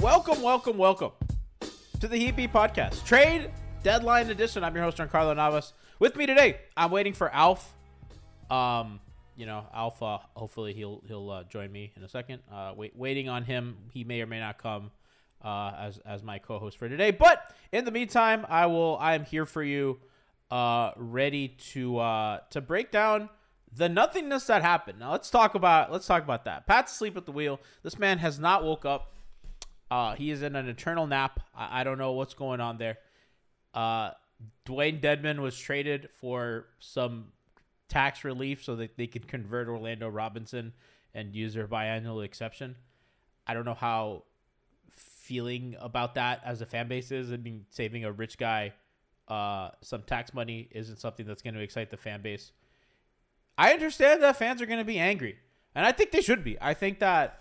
Welcome, welcome, welcome to the Heat Beat Podcast. Trade Deadline Edition. I'm your host, Carlo Navas. With me today, I'm waiting for Alf. Um, you know. Uh, hopefully, he'll he'll uh, join me in a second. Uh, wait, waiting on him. He may or may not come uh, as as my co-host for today. But in the meantime, I will. I am here for you, uh, ready to uh, to break down the nothingness that happened. Now let's talk about let's talk about that. Pat's asleep at the wheel. This man has not woke up. Uh, he is in an eternal nap. I, I don't know what's going on there. Uh, Dewayne Dedmon was traded for some tax relief so that they could convert Orlando Robinson and use their biannual exception. I don't know how feeling about that as a fan base is. I mean, saving a rich guy uh, some tax money isn't something that's going to excite the fan base. I understand that fans are going to be angry, and I think they should be. I think that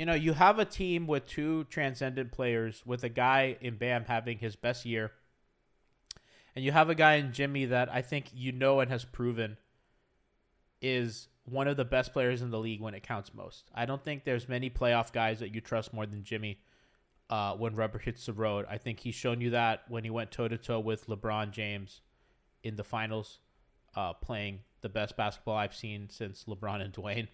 you know you have a team with two transcendent players, with a guy in Bam having his best year, and you have a guy in Jimmy that I think you know and has proven is one of the best players in the league when it counts most. I don't think there's many playoff guys that you trust more than Jimmy uh, when rubber hits the road. I think he's shown you that when he went toe to toe with LeBron James in the finals, uh, playing the best basketball I've seen since LeBron and Dwyane.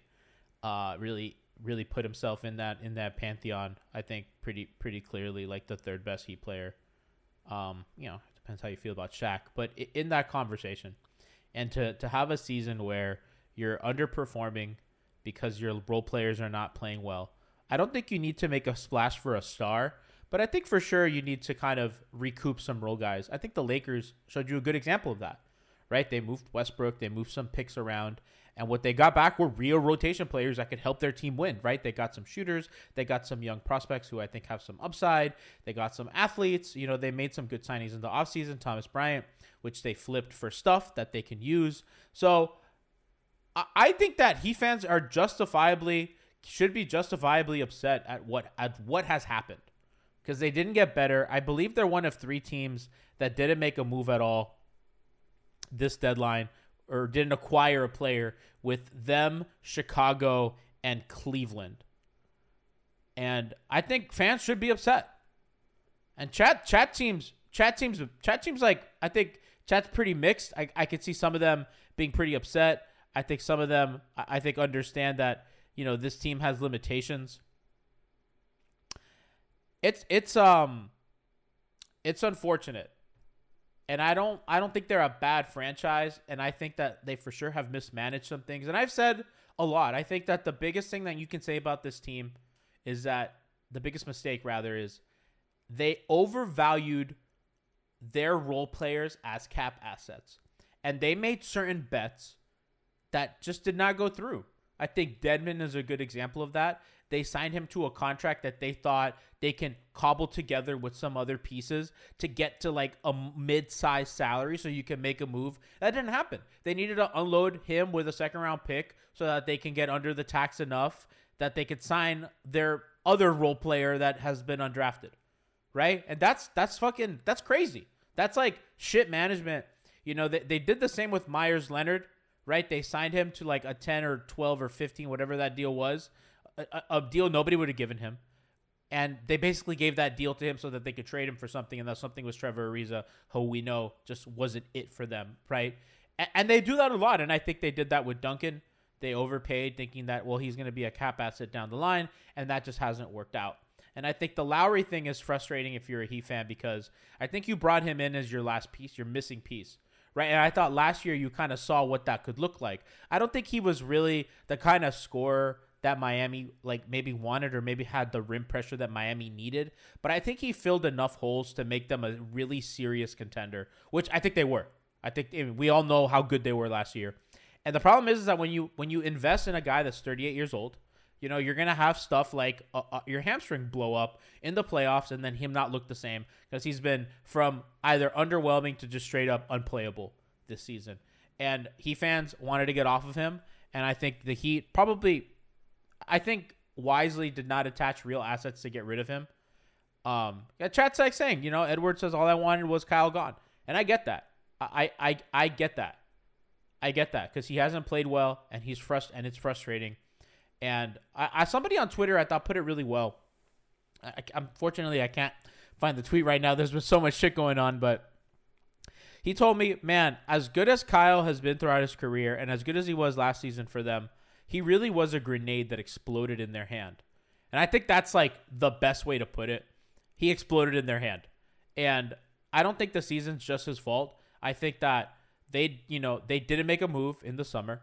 Uh, really, really put himself in that in that pantheon. I think pretty pretty clearly like the third best Heat player. Um, you know, it depends how you feel about Shaq, but in that conversation, and to to have a season where you're underperforming because your role players are not playing well. I don't think you need to make a splash for a star, but I think for sure you need to kind of recoup some role guys. I think the Lakers showed you a good example of that, right? They moved Westbrook, they moved some picks around, and what they got back were real rotation players that could help their team win, right? They got some shooters, they got some young prospects who I think have some upside, they got some athletes, you know, they made some good signings in the offseason, Thomas Bryant, which they flipped for stuff that they can use. So I- think that he fans are justifiably should be justifiably upset at what at what has happened because they didn't get better. I believe they're one of three teams that didn't make a move at all this deadline or didn't acquire a player with them, Chicago, and Cleveland. And I think fans should be upset. And chat chat teams chat teams chat teams like I think chat's pretty mixed. I, I could see some of them being pretty upset. I think some of them I I think understand that you know this team has limitations. It's it's um it's unfortunate. And I don't I don't think they're a bad franchise and I think that they for sure have mismanaged some things. And I've said a lot. I think that the biggest thing that you can say about this team is that the biggest mistake rather is they overvalued their role players as cap assets. And they made certain bets that just did not go through. I think Dedmon is a good example of that. They signed him to a contract that they thought they can cobble together with some other pieces to get to like a mid-sized salary so you can make a move. That didn't happen. They needed to unload him with a second round pick so that they can get under the tax enough that they could sign their other role player that has been undrafted. Right? And that's that's fucking that's crazy. That's like shit management. You know, they, they did the same with Meyers Leonard, right? They signed him to like a 10 or 12 or 15, whatever that deal was, a, a- deal nobody would have given him. And they basically gave that deal to him so that they could trade him for something, and that something was Trevor Ariza, who we know just wasn't it for them, right? And, and they do that a lot, and I think they did that with Duncan. They overpaid, thinking that well he's going to be a cap asset down the line, and that just hasn't worked out. And I think the Lowry thing is frustrating if you're a Heat fan because I think you brought him in as your last piece, your missing piece, right? And I thought last year you kind of saw what that could look like. I don't think he was really the kind of scorer that Miami like maybe wanted or maybe had the rim pressure that Miami needed, but I think he filled enough holes to make them a really serious contender, which I think they were. I think we all know how good they were last year. And the problem is, is that when you when you invest in a guy that's 38 years old, you know, you're going to have stuff like uh, uh, your hamstring blow up in the playoffs and then him not look the same because he's been from either underwhelming to just straight up unplayable this season. And he fans wanted to get off of him. And I think the Heat probably, I think wisely did not attach real assets to get rid of him. Um, yeah, chat's like saying, you know, Edwards says all I wanted was Kyle gone. And I get that. I, I, I get that. I get that because he hasn't played well and he's frust- and it's frustrating. And I, I somebody on Twitter I thought put it really well. I- unfortunately, I can't find the tweet right now. There's been so much shit going on, but he told me, man, as good as Kyle has been throughout his career and as good as he was last season for them, he really was a grenade that exploded in their hand. And I think that's like the best way to put it. He exploded in their hand. And I don't think the season's just his fault. I think that they, you know, they didn't make a move in the summer.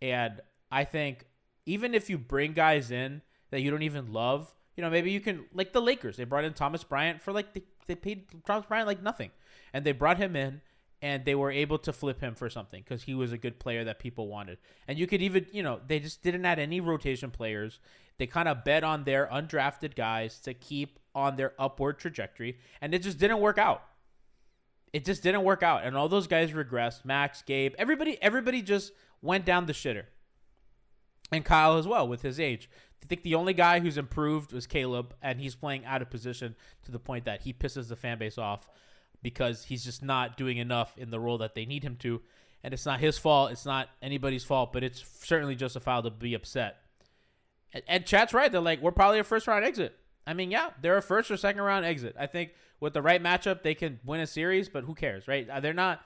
And I think even if you bring guys in that you don't even love, you know, maybe you can like the Lakers. They brought in Thomas Bryant for like they, they paid Thomas Bryant like nothing, and they brought him in and they were able to flip him for something because he was a good player that people wanted. And you could even, you know, they just didn't add any rotation players. They kind of bet on their undrafted guys to keep on their upward trajectory, and it just didn't work out. It just didn't work out, and all those guys regressed. Max, Gabe, everybody, everybody just went down the shitter and Kyle as well with his age. I think the only guy who's improved was Caleb, and he's playing out of position to the point that he pisses the fan base off because he's just not doing enough in the role that they need him to. And it's not his fault. It's not anybody's fault, but it's certainly justifiable to be upset. And, and Chat's right. They're like, we're probably a first round exit. I mean, yeah, they're a first or second round exit. I think with the right matchup, they can win a series, but who cares, right? Uh, They're not,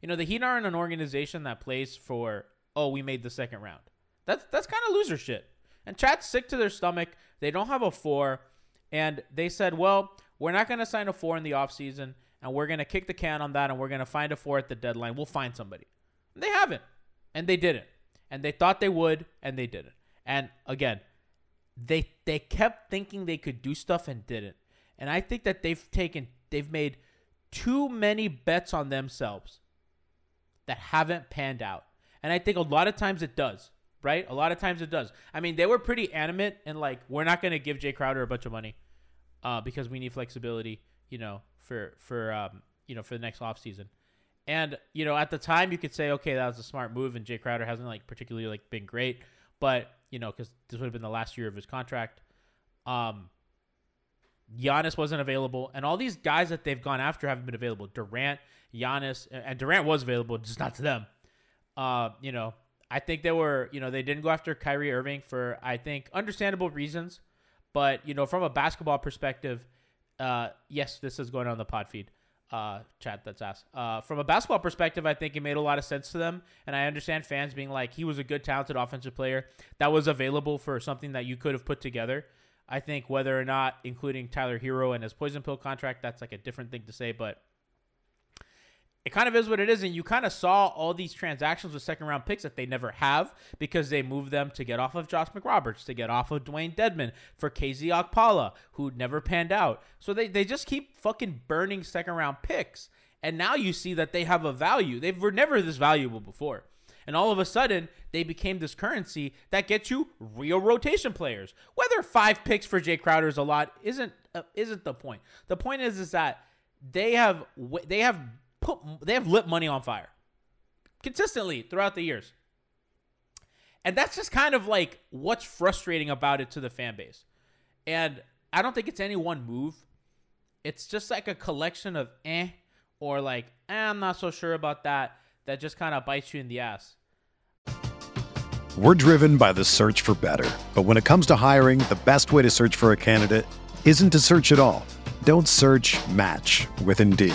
you know, the Heat aren't an organization that plays for, oh, we made the second round. That's that's kind of loser shit. And Chat's sick to their stomach. They don't have a four. And they said, well, we're not going to sign a four in the offseason, and we're going to kick the can on that, and we're going to find a four at the deadline. We'll find somebody. And they haven't. And they didn't. And they thought they would, and they didn't. And again, they they kept thinking they could do stuff and didn't. And I think that they've taken they've made too many bets on themselves that haven't panned out. And I think a lot of times it does, right? A lot of times it does. I mean, they were pretty animate and like we're not going to give Jay Crowder a bunch of money uh, because we need flexibility, you know, for for um, you know, for the next offseason. And you know, at the time, you could say, okay, that was a smart move, and Jay Crowder hasn't like particularly like been great, but you know, because this would have been the last year of his contract. Um, Giannis wasn't available, and all these guys that they've gone after haven't been available. Durant, Giannis, and Durant was available, just not to them. Uh, you know, I think they were, you know, they didn't go after Kyrie Irving for I think understandable reasons, but you know, from a basketball perspective, uh, yes, this is going on the pod feed. Uh, chat that's asked. Uh, from a basketball perspective, I think it made a lot of sense to them, and I understand fans being like, he was a good, talented offensive player that was available for something that you could have put together. I think whether or not including Tyler Herro and his poison pill contract, that's like a different thing to say, but it kind of is what it is. And you kind of saw all these transactions with second round picks that they never have because they moved them to get off of Josh McRoberts, to get off of Dewayne Dedmon for KZ Okpala, who never panned out. So they, they just keep fucking burning second round picks. And now you see that they have a value. They were never this valuable before. And all of a sudden, they became this currency that gets you real rotation players. Whether five picks for Jay Crowder is a lot isn't uh, isn't the point. The point is is that they have they have put they have lit money on fire consistently throughout the years. And that's just kind of like what's frustrating about it to the fan base. And I don't think it's any one move. It's just like a collection of eh or like, eh, I'm not so sure about that, that just kind of bites you in the ass. We're driven by the search for better. But when it comes to hiring, the best way to search for a candidate isn't to search at all. Don't search match with Indeed.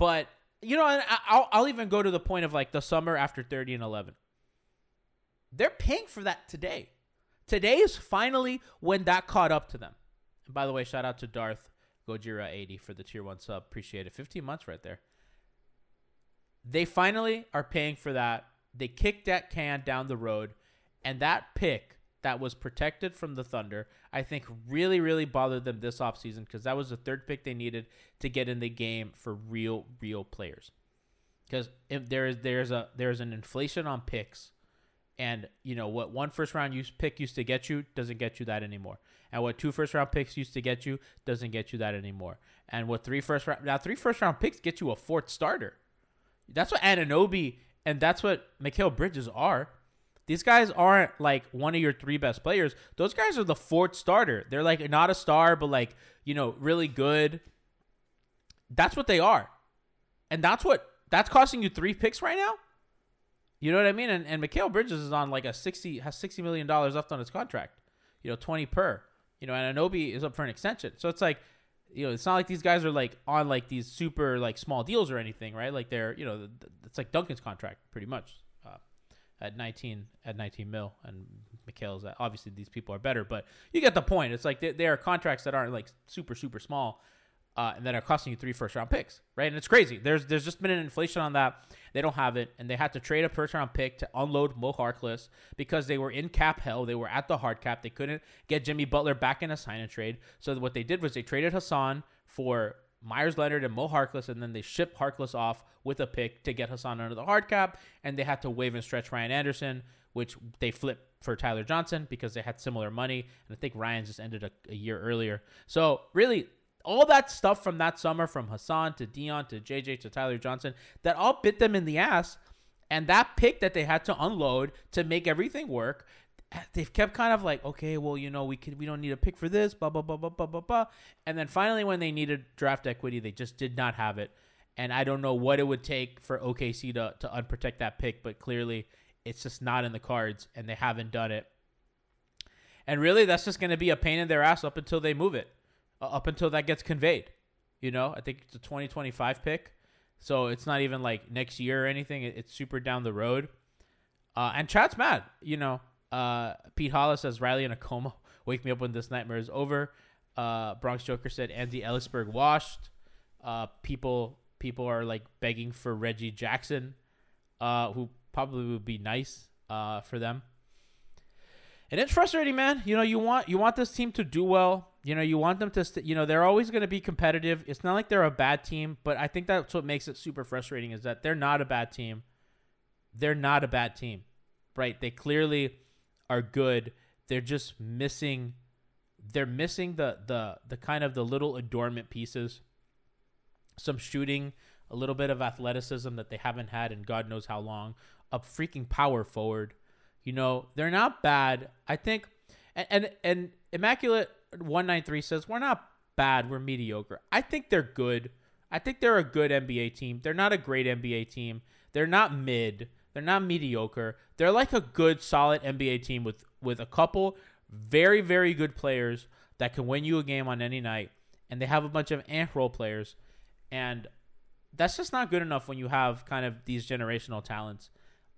But, you know, I'll, I'll even go to the point of like the summer after 30 and 11. They're paying for that today. Today is finally when that caught up to them. And by the way, shout out to Darth Gojira80 for the tier one sub. Appreciate it. 15 months right there. They finally are paying for that. They kicked that can down the road. And that pick that was protected from the Thunder, I think really, really bothered them this offseason because that was the third pick they needed to get in the game for real, real players. Because if there is there's a there's an inflation on picks, and you know what one first round use pick used to get you doesn't get you that anymore. And what two first round picks used to get you doesn't get you that anymore. And what three first round now three first round picks get you a fourth starter. That's what Anunoby and that's what Mikal Bridges are. These guys aren't like one of your three best players. Those guys are the fourth starter. They're like not a star, but like, you know, really good. That's what they are. And that's what that's costing you three picks right now. You know what I mean? And and Mikal Bridges is on like a sixty has sixty million dollars left on his contract. You know, twenty per. You know, and Anunoby is up for an extension. So it's like, you know, it's not like these guys are like on like these super like small deals or anything, right? Like they're, you know, it's like Duncan's contract pretty much at nineteen at nineteen mil, and Mikal's at, obviously these people are better, but you get the point. It's like they, they are contracts that aren't like super super small. Uh, and that are costing you three first round picks, right? And it's crazy. There's there's just been an inflation on that. They don't have it, and they had to trade a first round pick to unload Mo Harkless because they were in cap hell. They were at the hard cap. They couldn't get Jimmy Butler back in a sign and trade. So what they did was they traded Hassan for Meyers Leonard and Mo Harkless, and then they shipped Harkless off with a pick to get Hassan under the hard cap, and they had to waive and stretch Ryan Anderson, which they flipped for Tyler Johnson because they had similar money, and I think Ryan just ended a, a year earlier. So really, all that stuff from that summer, from Hassan to Dion to JJ to Tyler Johnson, that all bit them in the ass. And that pick that they had to unload to make everything work, they've kept kind of like, okay, well, you know, we could we don't need a pick for this, blah blah blah blah blah blah blah. And then finally, when they needed draft equity, they just did not have it. And I don't know what it would take for OKC to, to unprotect that pick, but clearly it's just not in the cards and they haven't done it. And really, that's just going to be a pain in their ass up until they move it, uh, up until that gets conveyed. You know, I think it's a 2025 pick. So it's not even like next year or anything. It's super down the road. Uh, and chat's mad. You know, uh, Pete Hollis says Riley in a coma. Wake me up when this nightmare is over. Uh, Bronx Joker said Andy Elisburg washed. Uh, people people are like begging for Reggie Jackson, uh, who probably would be nice uh, for them. And it's frustrating, man. You know, you want you want this team to do well. You know, you want them to, st- you know, they're always going to be competitive. It's not like they're a bad team, but I think that's what makes it super frustrating is that they're not a bad team. They're not a bad team, right? They clearly are good. They're just missing. They're missing the the the kind of the little adornment pieces. Some shooting, a little bit of athleticism that they haven't had in God knows how long. A freaking power forward. You know, they're not bad. I think and and, and Immaculate 193 says we're not bad, we're mediocre. I think they're good. I think they're a good NBA team. They're not a great NBA team. They're not mid. They're not mediocre. They're like a good solid NBA team with with a couple very very good players that can win you a game on any night and they have a bunch of ant role players and that's just not good enough when you have kind of these generational talents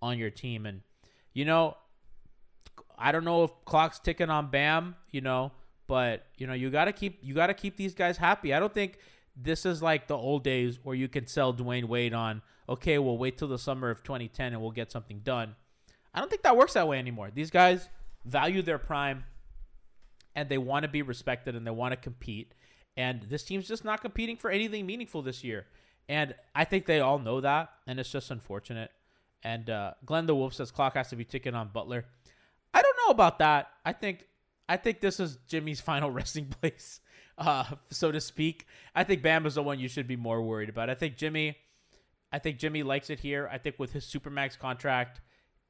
on your team and you know I don't know if clock's ticking on Bam, you know, but you know you got to keep you got to keep these guys happy. I don't think this is like the old days where you can sell Dwyane Wade on okay, we'll wait till the summer of 2010 and we'll get something done. I don't think that works that way anymore. These guys value their prime and they want to be respected and they want to compete. And this team's just not competing for anything meaningful this year. And I think they all know that, and it's just unfortunate. And uh, Glenn the Wolf says clock has to be ticking on Butler. I don't know about that. I think I think this is Jimmy's final resting place, uh, so to speak. I think Bam is the one you should be more worried about. I think Jimmy, I think Jimmy likes it here. I think with his supermax contract,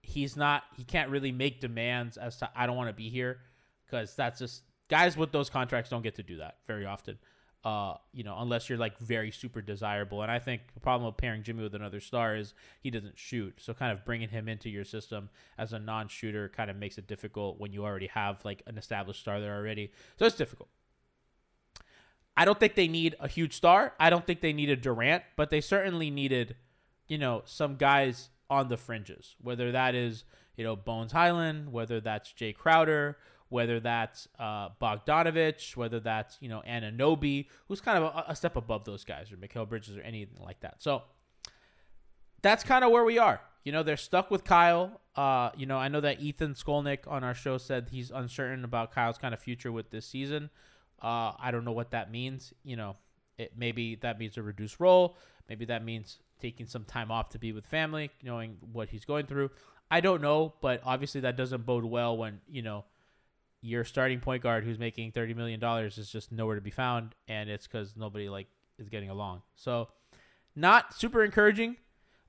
he's not he can't really make demands as to I don't want to be here because that's just guys with those contracts don't get to do that very often. Uh, you know, unless you're like very super desirable. And I think the problem of pairing Jimmy with another star is he doesn't shoot. So kind of bringing him into your system as a non-shooter kind of makes it difficult when you already have like an established star there already. So it's difficult. I don't think they need a huge star. I don't think they needed Durant, but they certainly needed, you know, some guys on the fringes. Whether that is, you know, Bones Hyland, whether that's Jay Crowder, whether that's uh, Bogdanovich, whether that's you know Anunoby, who's kind of a, a step above those guys, or Mikal Bridges, or anything like that. So that's kind of where we are. You know, they're stuck with Kyle. Uh, you know, I know that Ethan Skolnick on our show said he's uncertain about Kyle's kind of future with this season. Uh, I don't know what that means. You know, it maybe that means a reduced role. Maybe that means taking some time off to be with family, knowing what he's going through. I don't know, but obviously that doesn't bode well when you know your starting point guard who's making thirty million dollars is just nowhere to be found, and it's because nobody like is getting along. So, not super encouraging.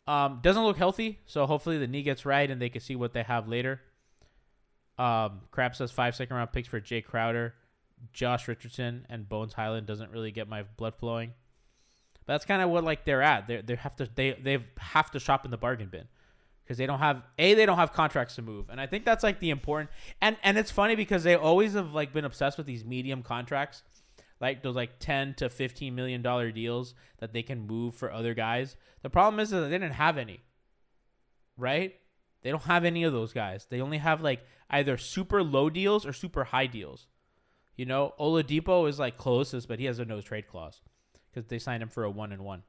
Um, doesn't look healthy, so hopefully the knee gets right and they can see what they have later. Um, Crab says five second round picks for Jay Crowder, Josh Richardson, and Bones Hyland doesn't really get my blood flowing. But that's kind of what like they're at. They they have to they they have to shop in the bargain bin because they don't have a they don't have contracts to move, and I think that's like the important and and it's funny because they always have like been obsessed with these medium contracts, like those like ten to fifteen million dollar deals that they can move for other guys. The problem is that they didn't have any, right? They don't have any of those guys. They only have like either super low deals or super high deals. You know, Oladipo is like closest, but he has a no trade clause because they signed him for a one and one.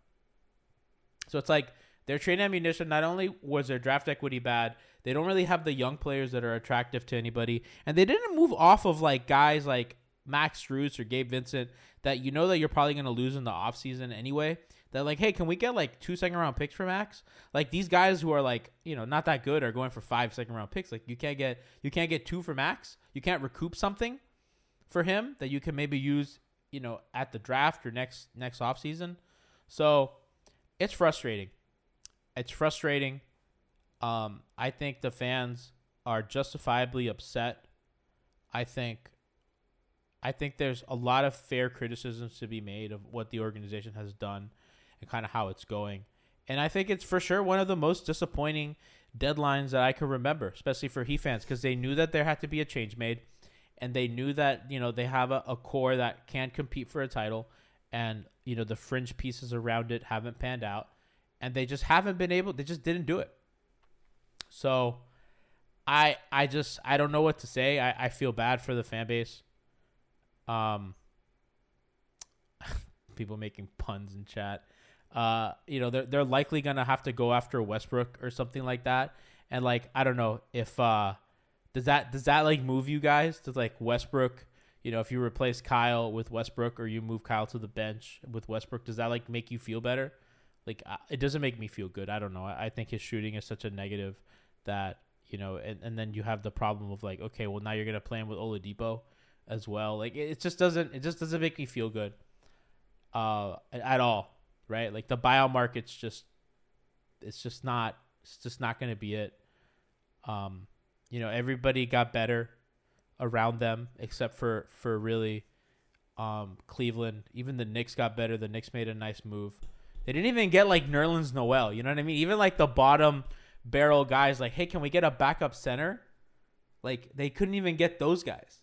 So it's like their trade ammunition. Not only was their draft equity bad, they don't really have the young players that are attractive to anybody, and they didn't move off of like guys like Max Strus or Gabe Vincent that you know that you're probably going to lose in the offseason anyway. That like, hey, can we get like two second round picks for Max? Like these guys who are like, you know, not that good are going for five second round picks. Like you can't get you can't get two for Max. You can't recoup something for him that you can maybe use, you know, at the draft or next next offseason. So it's frustrating. It's frustrating. Um, I think the fans are justifiably upset. I think I think there's a lot of fair criticisms to be made of what the organization has done, and kind of how it's going. And I think it's for sure one of the most disappointing deadlines that I can remember, especially for Heat fans, because they knew that there had to be a change made, and they knew that you know they have a, a core that can compete for a title, and you know the fringe pieces around it haven't panned out, and they just haven't been able. They just didn't do it. So, I I just I don't know what to say. I, I feel bad for the fan base. Um, people making puns in chat. Uh, you know, they're they're likely gonna have to go after Westbrook or something like that. And like, I don't know if uh, does that does that like move you guys to like Westbrook? You know, if you replace Kyle with Westbrook or you move Kyle to the bench with Westbrook, does that like make you feel better? Like, it doesn't make me feel good. I don't know. I, think his shooting is such a negative that you know, and, and then you have the problem of like, okay, well now you're gonna play him with Oladipo as well. Like, it, just doesn't it just doesn't make me feel good, uh, at all right? Like the buyout market's just it's just not it's just not to be it. Um, you know, everybody got better around them except for for really um, Cleveland. Even the Knicks got better. The Knicks made a nice move. They didn't even get like Nerlens Noel. You know what I mean? Even like the bottom barrel guys, like, hey, can we get a backup center? Like they couldn't even get those guys.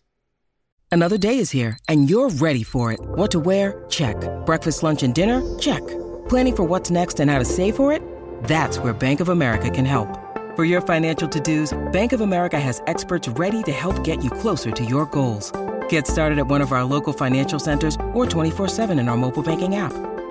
Another day is here, and you're ready for it. What to wear? Check. Breakfast, lunch, and dinner? Check. Planning for what's next and how to save for it? That's where Bank of America can help. For your financial to-dos, Bank of America has experts ready to help get you closer to your goals. Get started at one of our local financial centers or 24-7 in our mobile banking app.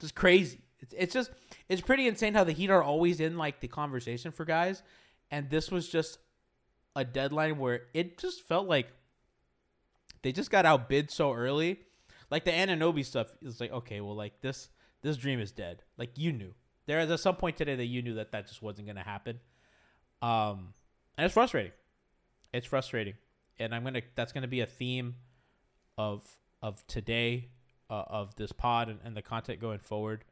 Just crazy. It's, it's just it's pretty insane how the Heat are always in like the conversation for guys, and this was just a deadline where it just felt like they just got outbid so early. Like the Anunoby stuff is like okay, well like this this dream is dead. Like you knew there at some point today that you knew that that just wasn't gonna happen. Um, and it's frustrating. It's frustrating, and I'm gonna that's gonna be a theme of of today uh, of this pod and, and the content going forward.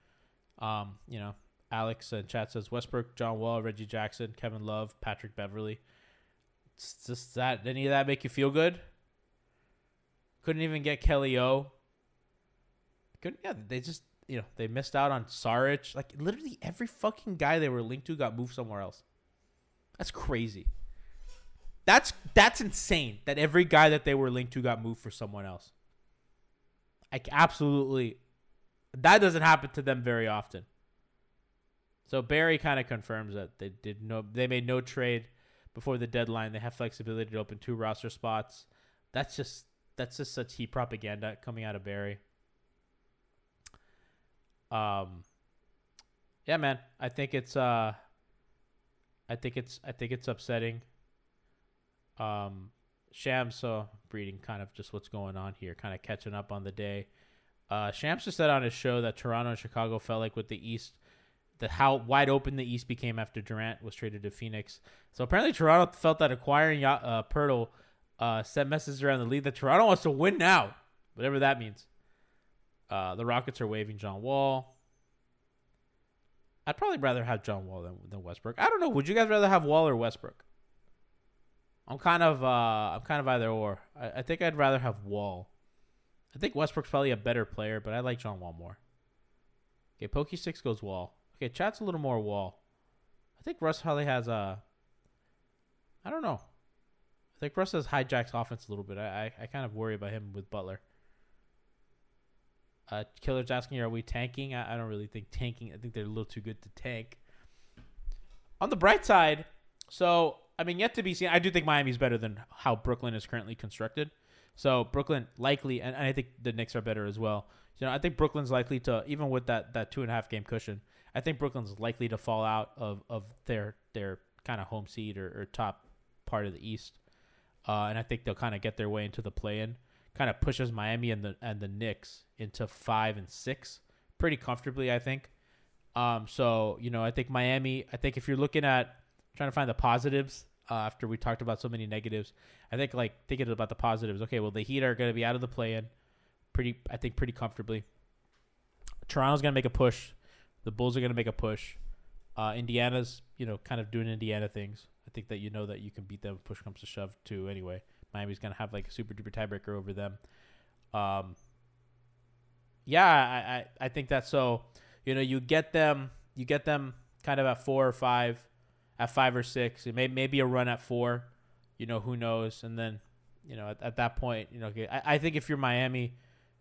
Um, you know, Alex and chat says Westbrook, John Wall, Reggie Jackson, Kevin Love, Patrick Beverley. It's just that. Any of that make you feel good? Couldn't even get Kelly O. Couldn't. Yeah, they just you know they missed out on Saric. Like literally every fucking guy they were linked to got moved somewhere else. That's crazy. That's that's insane. That every guy that they were linked to got moved for someone else. Like absolutely, that doesn't happen to them very often. So Barry kind of confirms that they did no, they made no trade before the deadline. They have flexibility to open two roster spots. That's just that's just such heat propaganda coming out of Barry. Um, yeah, man, I think it's uh, I think it's I think it's upsetting. Um, Shams, so reading kind of just what's going on here, kind of catching up on the day. Uh, Shams just said on his show that Toronto and Chicago felt like with the East, that how wide open the East became after Durant was traded to Phoenix. So apparently Toronto felt that acquiring uh, Poeltl uh, sent messages around the league that Toronto wants to win now, whatever that means. Uh, the Rockets are waiving John Wall. I'd probably rather have John Wall than, than Westbrook. I don't know. Would you guys rather have Wall or Westbrook? I'm kind of uh I'm kind of either or. I, I think I'd rather have Wall. I think Westbrook's probably a better player, but I like John Wall more. Okay, Pokey Six goes Wall. Okay, Chat's a little more Wall. I think Russ probably has a. I don't know. I think Russ has hijacks offense a little bit. I I, I kind of worry about him with Butler. Uh, Killer's asking, are we tanking? I, I don't really think tanking. I think they're a little too good to tank. On the bright side, so I mean, yet to be seen. I do think Miami's better than how Brooklyn is currently constructed. So Brooklyn likely, and I think the Knicks are better as well. You know, I think Brooklyn's likely to, even with that that two and a half game cushion, I think Brooklyn's likely to fall out of of their their kind of home seed or, or top part of the East, uh, and I think they'll kind of get their way into the play-in. Kind of pushes Miami and the and the Knicks into five and six pretty comfortably, I think. Um, so you know, I think Miami. I think if you're looking at trying to find the positives uh, after we talked about so many negatives, I think like thinking about the positives. Okay, well the Heat are going to be out of the play-in, pretty. I think pretty comfortably. Toronto's going to make a push. The Bulls are going to make a push. Uh, Indiana's, you know, kind of doing Indiana things. I think that you know that you can beat them push comes to shove too. Anyway, Miami's going to have like a super duper tiebreaker over them. Um, yeah, I, I, I think that's so. You know, you get them, you get them kind of at four or five, at five or six, it maybe maybe a run at four. You know, who knows? And then, you know, at, at that point, you know, I, I think if you're Miami,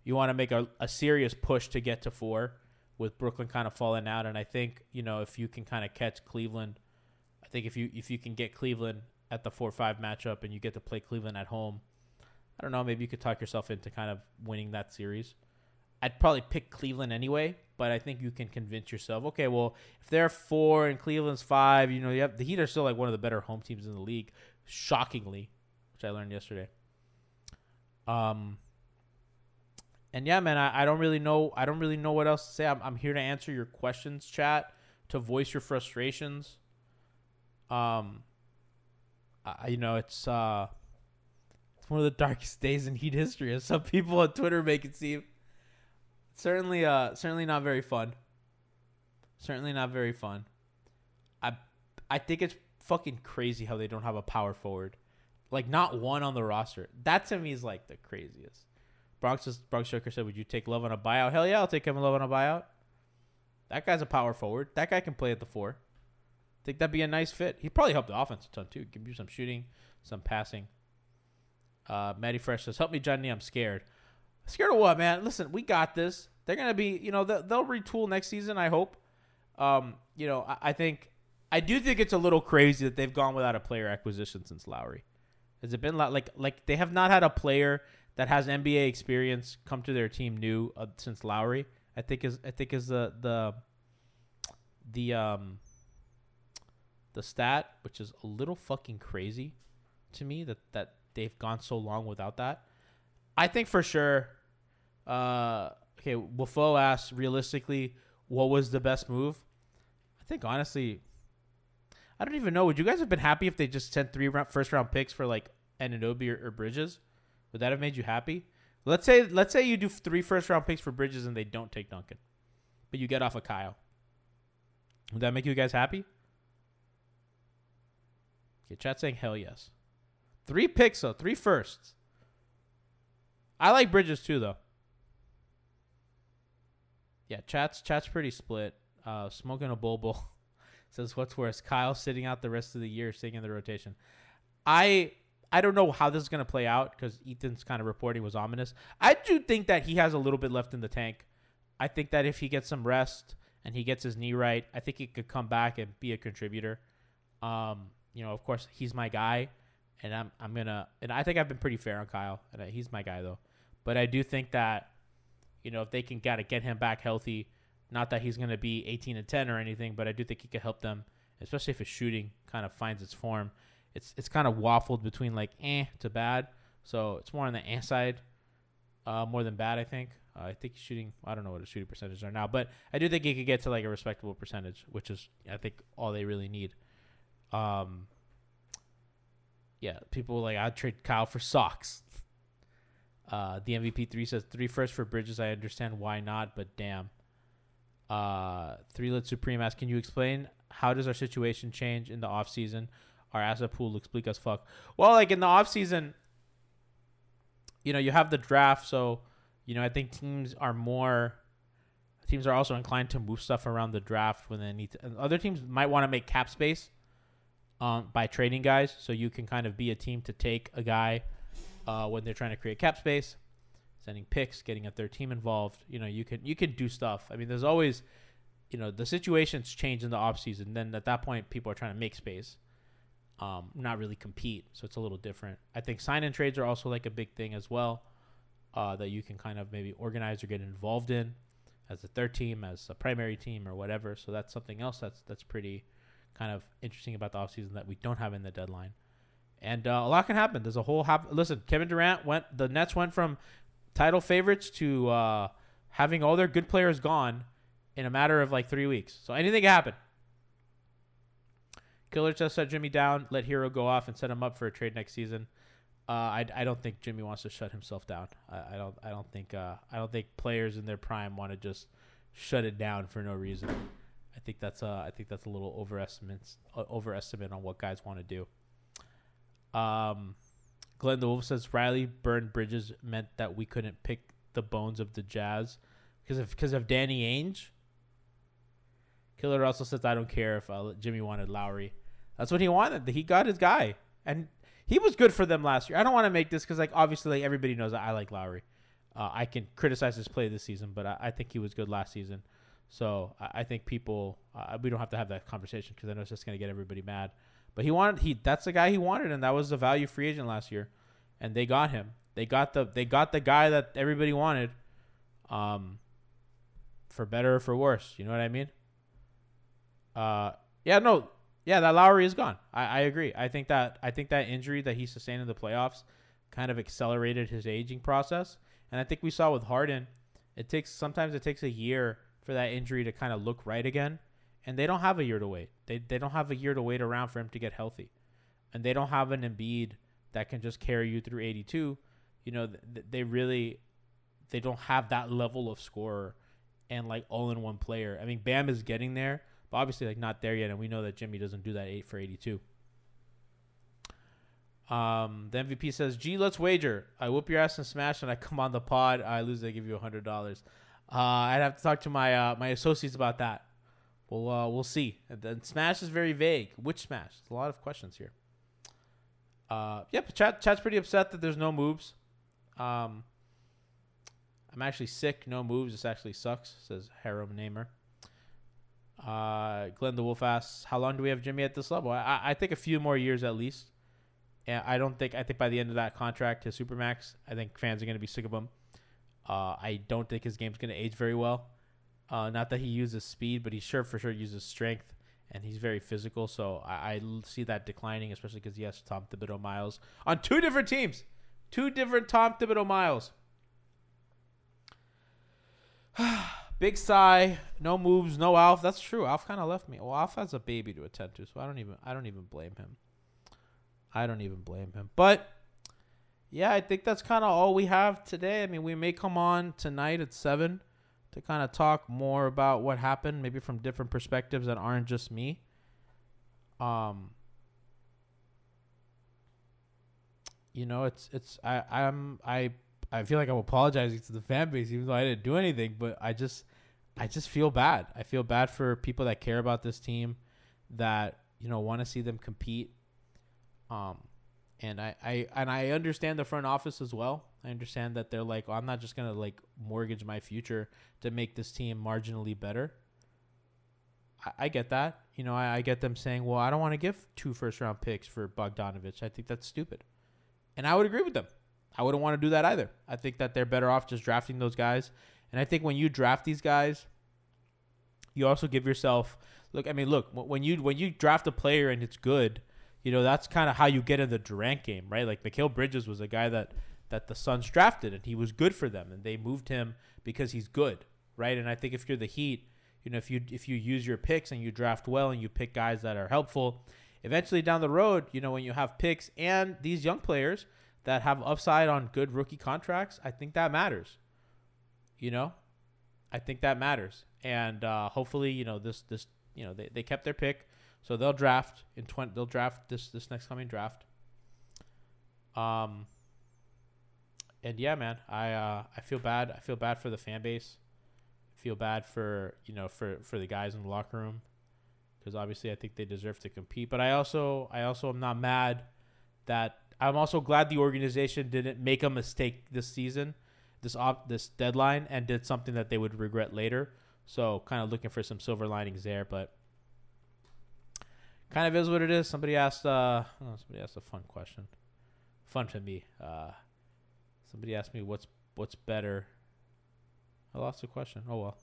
you want to make a, a serious push to get to four, with Brooklyn kind of falling out. And I think you know if you can kind of catch Cleveland, I think if you if you can get Cleveland at the four five matchup and you get to play Cleveland at home, I don't know, maybe you could talk yourself into kind of winning that series. I'd probably pick Cleveland anyway, but I think you can convince yourself, okay, well, if they're four and Cleveland's five, you know, you have the Heat are still like one of the better home teams in the league, shockingly, which I learned yesterday. Um, and yeah, man, I, I don't really know. I don't really know what else to say. I'm, I'm here to answer your questions, chat, to voice your frustrations. Um, I, you know, it's uh, it's one of the darkest days in Heat history, as some people on Twitter make it seem. Certainly, uh, certainly not very fun. Certainly not very fun. I, I think it's fucking crazy how they don't have a power forward, like not one on the roster. That to me is like the craziest. Bronx is, Bronx Joker said, "Would you take Love on a buyout?" Hell yeah, I'll take Kevin Love on a buyout. That guy's a power forward. That guy can play at the four. Think that'd be a nice fit. He'd probably help the offense a ton too. Give you some shooting, some passing. Uh, Matty Fresh says, "Help me, Johnny. I'm scared. Scared of what, man? Listen, we got this. They're gonna be, you know, they'll, retool next season. I hope. Um, you know, I, I think, I do think it's a little crazy that they've gone without a player acquisition since Lowry. Has it been like like they have not had a player that has NBA experience come to their team new uh, since Lowry? I think is I think is the the the um the stat, which is a little fucking crazy to me that that they've gone so long without that. I think for sure. Uh, okay, Wafo asked realistically, what was the best move? I think honestly, I don't even know. Would you guys have been happy if they just sent three round, first round picks for like Anunoby or, or Bridges? Would that have made you happy? Let's say let's say you do three first round picks for Bridges and they don't take Duncan, but you get off of Kyle. Would that make you guys happy? Okay, chat saying hell yes. Three picks though, three firsts. I like Bridges too though. Yeah, chat's chat's pretty split. Uh, smoking a bulbul says what's worse, Kyle sitting out the rest of the year, sitting in the rotation. I I don't know how this is gonna play out because Ethan's kind of reporting was ominous. I do think that he has a little bit left in the tank. I think that if he gets some rest and he gets his knee right, I think he could come back and be a contributor. Um, you know, of course, he's my guy, and I'm I'm gonna and I think I've been pretty fair on Kyle, and he's my guy though. But I do think that, you know, if they can gotta get him back healthy, not that he's gonna be 18 and 10 or anything, but I do think he could help them, especially if his shooting kind of finds its form. It's it's kind of waffled between like eh to bad, so it's more on the eh side, uh, more than bad. I think. Uh, I think he's shooting. I don't know what his shooting percentages are now, but I do think he could get to like a respectable percentage, which is I think all they really need. Um, yeah, people like I'd trade Kyle for socks. Uh, the MVP three says three first for Bridges. I understand why not, but damn. Uh, three lit supreme asks, can you explain how does our situation change in the off season? Our asset pool looks bleak as fuck. Well, like in the off season, you know, you have the draft, so you know I think teams are more. Teams are also inclined to move stuff around the draft when they need to. Other teams might want to make cap space um, by trading guys, so you can kind of be a team to take a guy uh, when they're trying to create cap space, sending picks, getting a third team involved. You know, you can you can do stuff. I mean, there's always, you know, the situations change in the off season. Then at that point, people are trying to make space, um, not really compete. So it's a little different. I think sign and trades are also like a big thing as well, uh, that you can kind of maybe organize or get involved in as a third team, as a primary team, or whatever. So that's something else that's that's pretty kind of interesting about the offseason that we don't have in the deadline. And uh, a lot can happen. There's a whole hap- listen. Kevin Durant went. The Nets went from title favorites to uh, having all their good players gone in a matter of like three weeks. So anything can happen. Killer just set Jimmy down, let Herro go off, and set him up for a trade next season. Uh, I, I don't think Jimmy wants to shut himself down. I, I don't I don't think uh, I don't think players in their prime want to just shut it down for no reason. I think that's uh I think that's a little overestimate uh, overestimate on what guys want to do. Um, Glenn the Wolf says Riley burned bridges meant that we couldn't pick the bones of the Jazz because of because of Danny Ainge. Killer also says I don't care if uh, Jimmy wanted Lowry. That's what he wanted. He got his guy, and he was good for them last year. I don't want to make this because like obviously like, everybody knows that I like Lowry. Uh, I can criticize his play this season, but I, I think he was good last season. So I, I think people uh, we don't have to have that conversation because I know it's just gonna get everybody mad. But he wanted he that's the guy he wanted, and that was the value free agent last year, and they got him. They got the they got the guy that everybody wanted, um, for better or for worse. You know what I mean? Uh, yeah, no, yeah, that Lowry is gone. I, I agree. I think that I think that injury that he sustained in the playoffs kind of accelerated his aging process, and I think we saw with Harden, it takes sometimes it takes a year for that injury to kind of look right again, and they don't have a year to wait. They they don't have a year to wait around for him to get healthy, and they don't have an Embiid that can just carry you through 82. You know, th- they really they don't have that level of scorer and like all in one player. I mean, Bam is getting there, but obviously like not there yet, and we know that Jimmy doesn't do that eight for 82. Um, the MVP says, "G, let's wager. I whoop your ass and smash, and I come on the pod. I lose. I give you a hundred dollars. Uh, I'd have to talk to my uh, my associates about that. We'll uh, we'll see. And then smash is very vague. Which smash? There's a lot of questions here. Uh, yep. Chat chat's pretty upset that there's no moves. Um, I'm actually sick. No moves. This actually sucks. Says Harum Namer. Uh, Glenn the Wolf asks, "How long do we have Jimmy at this level?" I, I think a few more years at least. And I don't think I think by the end of that contract, his supermax, I think fans are going to be sick of him. Uh, I don't think his game's going to age very well. Uh, not that he uses speed, but he sure for sure uses strength, and he's very physical. So I see that declining, especially because he has Tom Thibodeau miles on two different teams, two different Tom Thibodeau miles. Big sigh, no moves, no Alf. That's true. Alf kind of left me. Well, Alf has a baby to attend to, so I don't even I don't even blame him. I don't even blame him. But yeah, I think that's kind of all we have today. I mean, we may come on tonight at 7 to kind of talk more about what happened, maybe from different perspectives that aren't just me. Um you know, it's it's I I'm I I feel like I'm apologizing to the fan base even though I didn't do anything, but I just I just feel bad. I feel bad for people that care about this team that, you know, want to see them compete um, and I, I and I understand the front office as well. I understand that they're like, oh, I'm not just gonna like mortgage my future to make this team marginally better. I, I get that. You know, I, I get them saying, well, I don't want to give two first round picks for Bogdanovich. I think that's stupid, and I would agree with them. I wouldn't want to do that either. I think that they're better off just drafting those guys. And I think when you draft these guys, you also give yourself look. I mean, look when you when you draft a player and it's good you know, that's kind of how you get in the Durant game, right? Like Mikal Bridges was a guy that that the Suns drafted and he was good for them and they moved him because he's good, right? And I think if you're the Heat, you know, if you if you use your picks and you draft well and you pick guys that are helpful, eventually down the road, you know, when you have picks and these young players that have upside on good rookie contracts, I think that matters. You know, I think that matters, and uh, hopefully, you know, this this you know they, they kept their pick. So they'll draft in twenty. They'll draft this this next coming draft. Um. And yeah, man, I uh, I feel bad. I feel bad for the fan base. I feel bad for you know for for the guys in the locker room, because obviously I think they deserve to compete. But I also I also am not mad that I'm also glad the organization didn't make a mistake this season, this op this deadline, and did something that they would regret later. So kind of looking for some silver linings there, but kind of is what it is. Somebody asked. Uh, somebody asked a fun question. Fun to me. Uh, somebody asked me what's what's better. I lost the question. Oh well.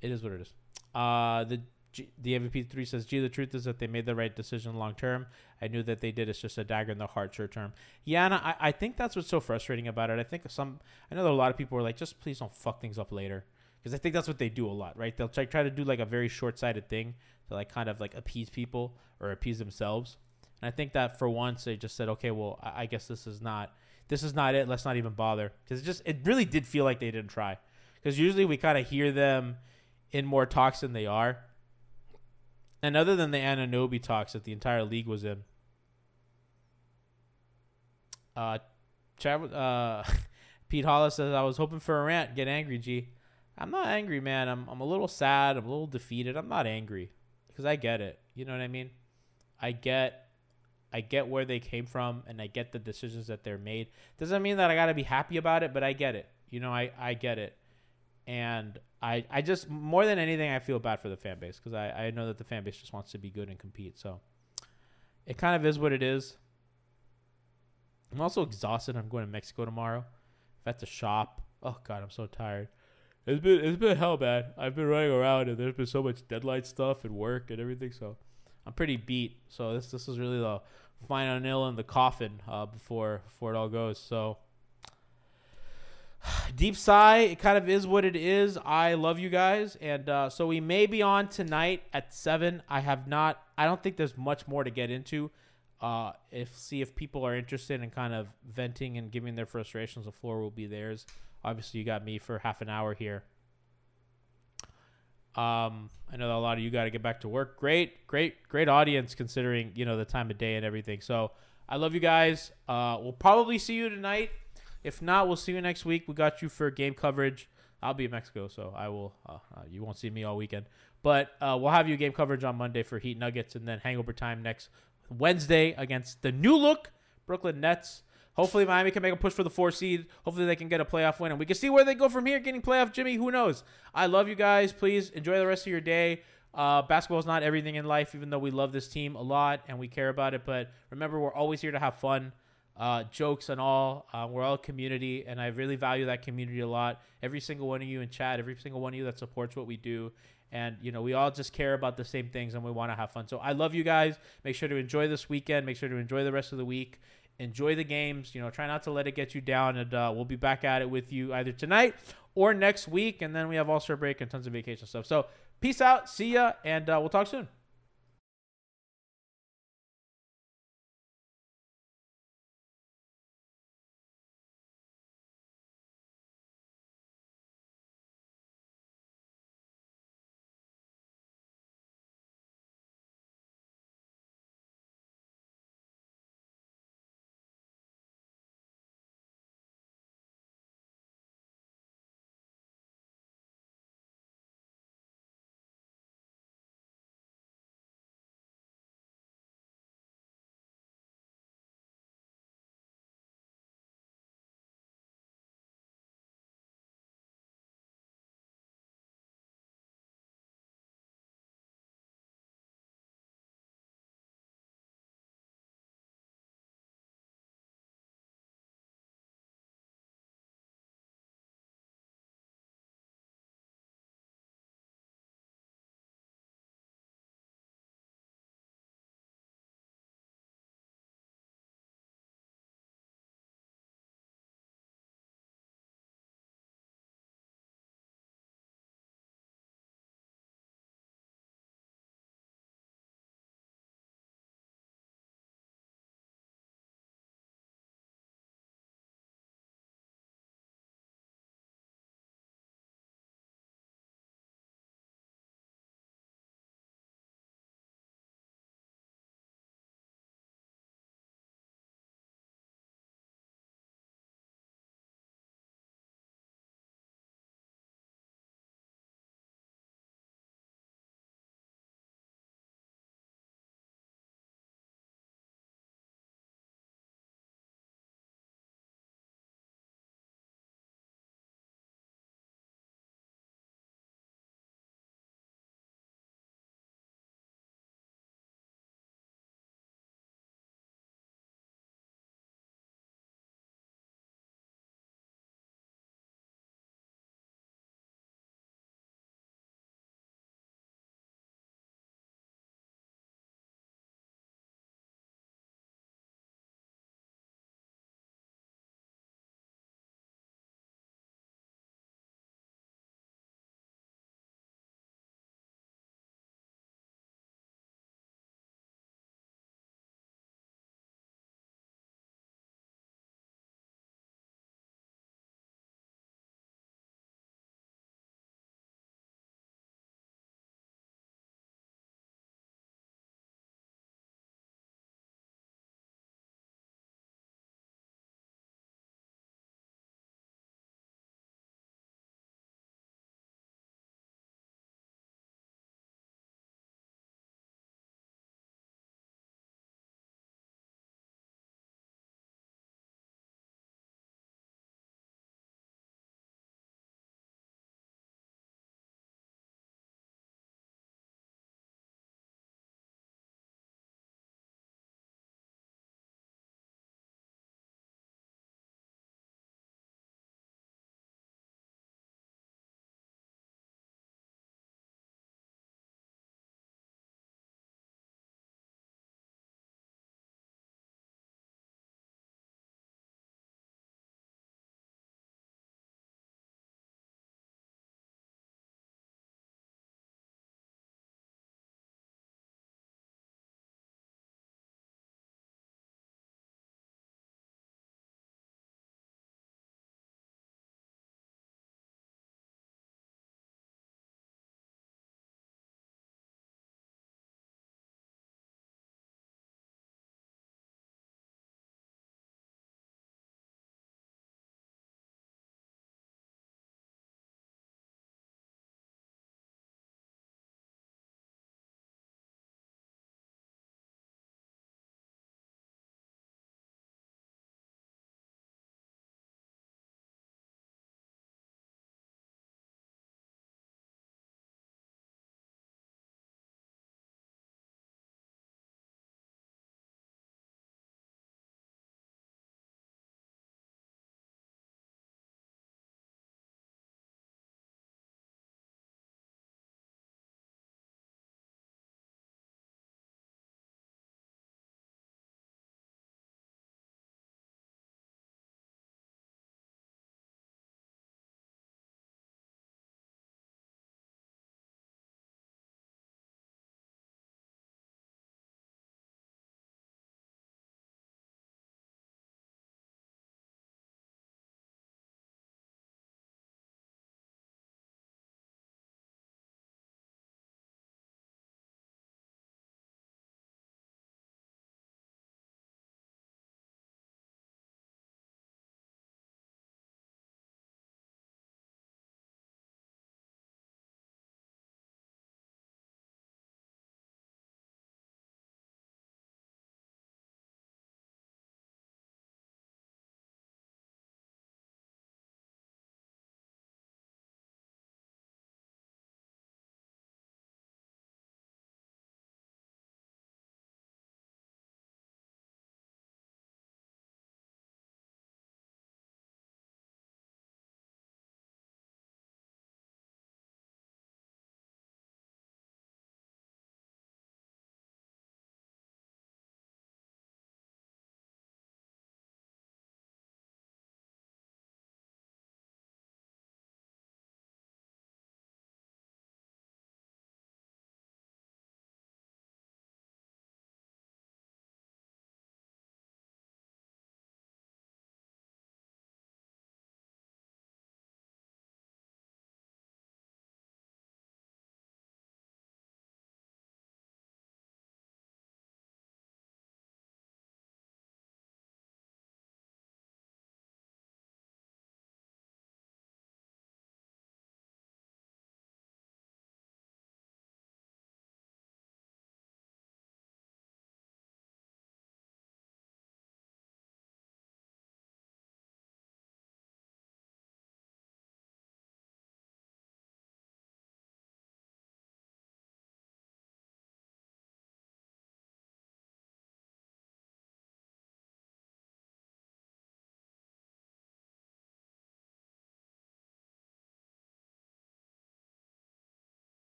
It is what it is. Uh, the G- the MVP three says, "Gee, the truth is that they made the right decision long term. I knew that they did. It's just a dagger in the heart short term." Yeah, and I, I think that's what's so frustrating about it. I think some, I know that a lot of people are like, "Just please don't fuck things up later," because I think that's what they do a lot, right? They'll try try to do like a very short sighted thing to like kind of like appease people or appease themselves. And I think that for once they just said, "Okay, well, I, I guess this is not." This is not it. Let's not even bother because it just it really did feel like they didn't try. Because usually we kind of hear them in more talks than they are. And other than the Anunoby talks that the entire league was in, uh, Trav- uh, Pete Hollis says, I was hoping for a rant. Get angry, G. I'm not angry, man. I'm, I'm a little sad. I'm a little defeated. I'm not angry because I get it. You know what I mean? I get. I get where they came from and I get the decisions that they're made. Doesn't mean that I got to be happy about it, but I get it. You know, I, I get it. And I, I just, more than anything, I feel bad for the fan base because I, I know that the fan base just wants to be good and compete. So it kind of is what it is. I'm also exhausted. I'm going to Mexico tomorrow. I've had to shop. Oh God, I'm so tired. It's been it's been hell bad. I've been running around and there's been so much deadline stuff and work and everything. So I'm pretty beat. So this this is really the final nail in the coffin uh, before before it all goes. So deep sigh. It kind of is what it is. I love you guys, and uh, so we may be on tonight at seven. I have not. I don't think there's much more to get into. Uh, if see if people are interested in kind of venting and giving their frustrations, the floor will be theirs. Obviously, you got me for half an hour here. Um, I know a lot of you got to get back to work. Great, great, great audience considering you know the time of day and everything. So I love you guys. Uh, we'll probably see you tonight. If not, we'll see you next week. We got you for game coverage. I'll be in Mexico, so I will. Uh, uh, you won't see me all weekend, but uh, we'll have you game coverage on Monday for Heat Nuggets, and then Hangover time next Wednesday against the new look Brooklyn Nets. Hopefully, Miami can make a push for the four seed. Hopefully, they can get a playoff win, and we can see where they go from here. Getting playoff Jimmy, who knows? I love you guys. Please enjoy the rest of your day. Uh, basketball is not everything in life, even though we love this team a lot and we care about it. But remember, we're always here to have fun, uh, jokes and all. Uh, we're all community, and I really value that community a lot. Every single one of you in chat, every single one of you that supports what we do. And, you know, we all just care about the same things and we want to have fun. So I love you guys. Make sure to enjoy this weekend. Make sure to enjoy the rest of the week. Enjoy the games. You know, try not to let it get you down. And uh, we'll be back at it with you either tonight or next week. And then we have All Star break and tons of vacation stuff. So peace out. See ya. And uh, we'll talk soon.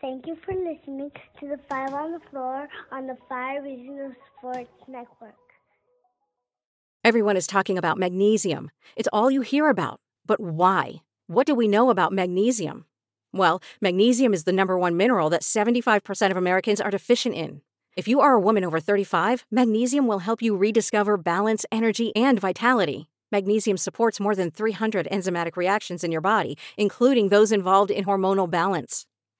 Thank you for listening to the Five on the Floor on the Five Reasons Sports Network. Everyone is talking about magnesium. It's all you hear about. But why? What do we know about magnesium? Well, magnesium is the number one mineral that 75% of Americans are deficient in. If you are a woman over 35, magnesium will help you rediscover balance, energy, and vitality. Magnesium supports more than 300 enzymatic reactions in your body, including those involved in hormonal balance.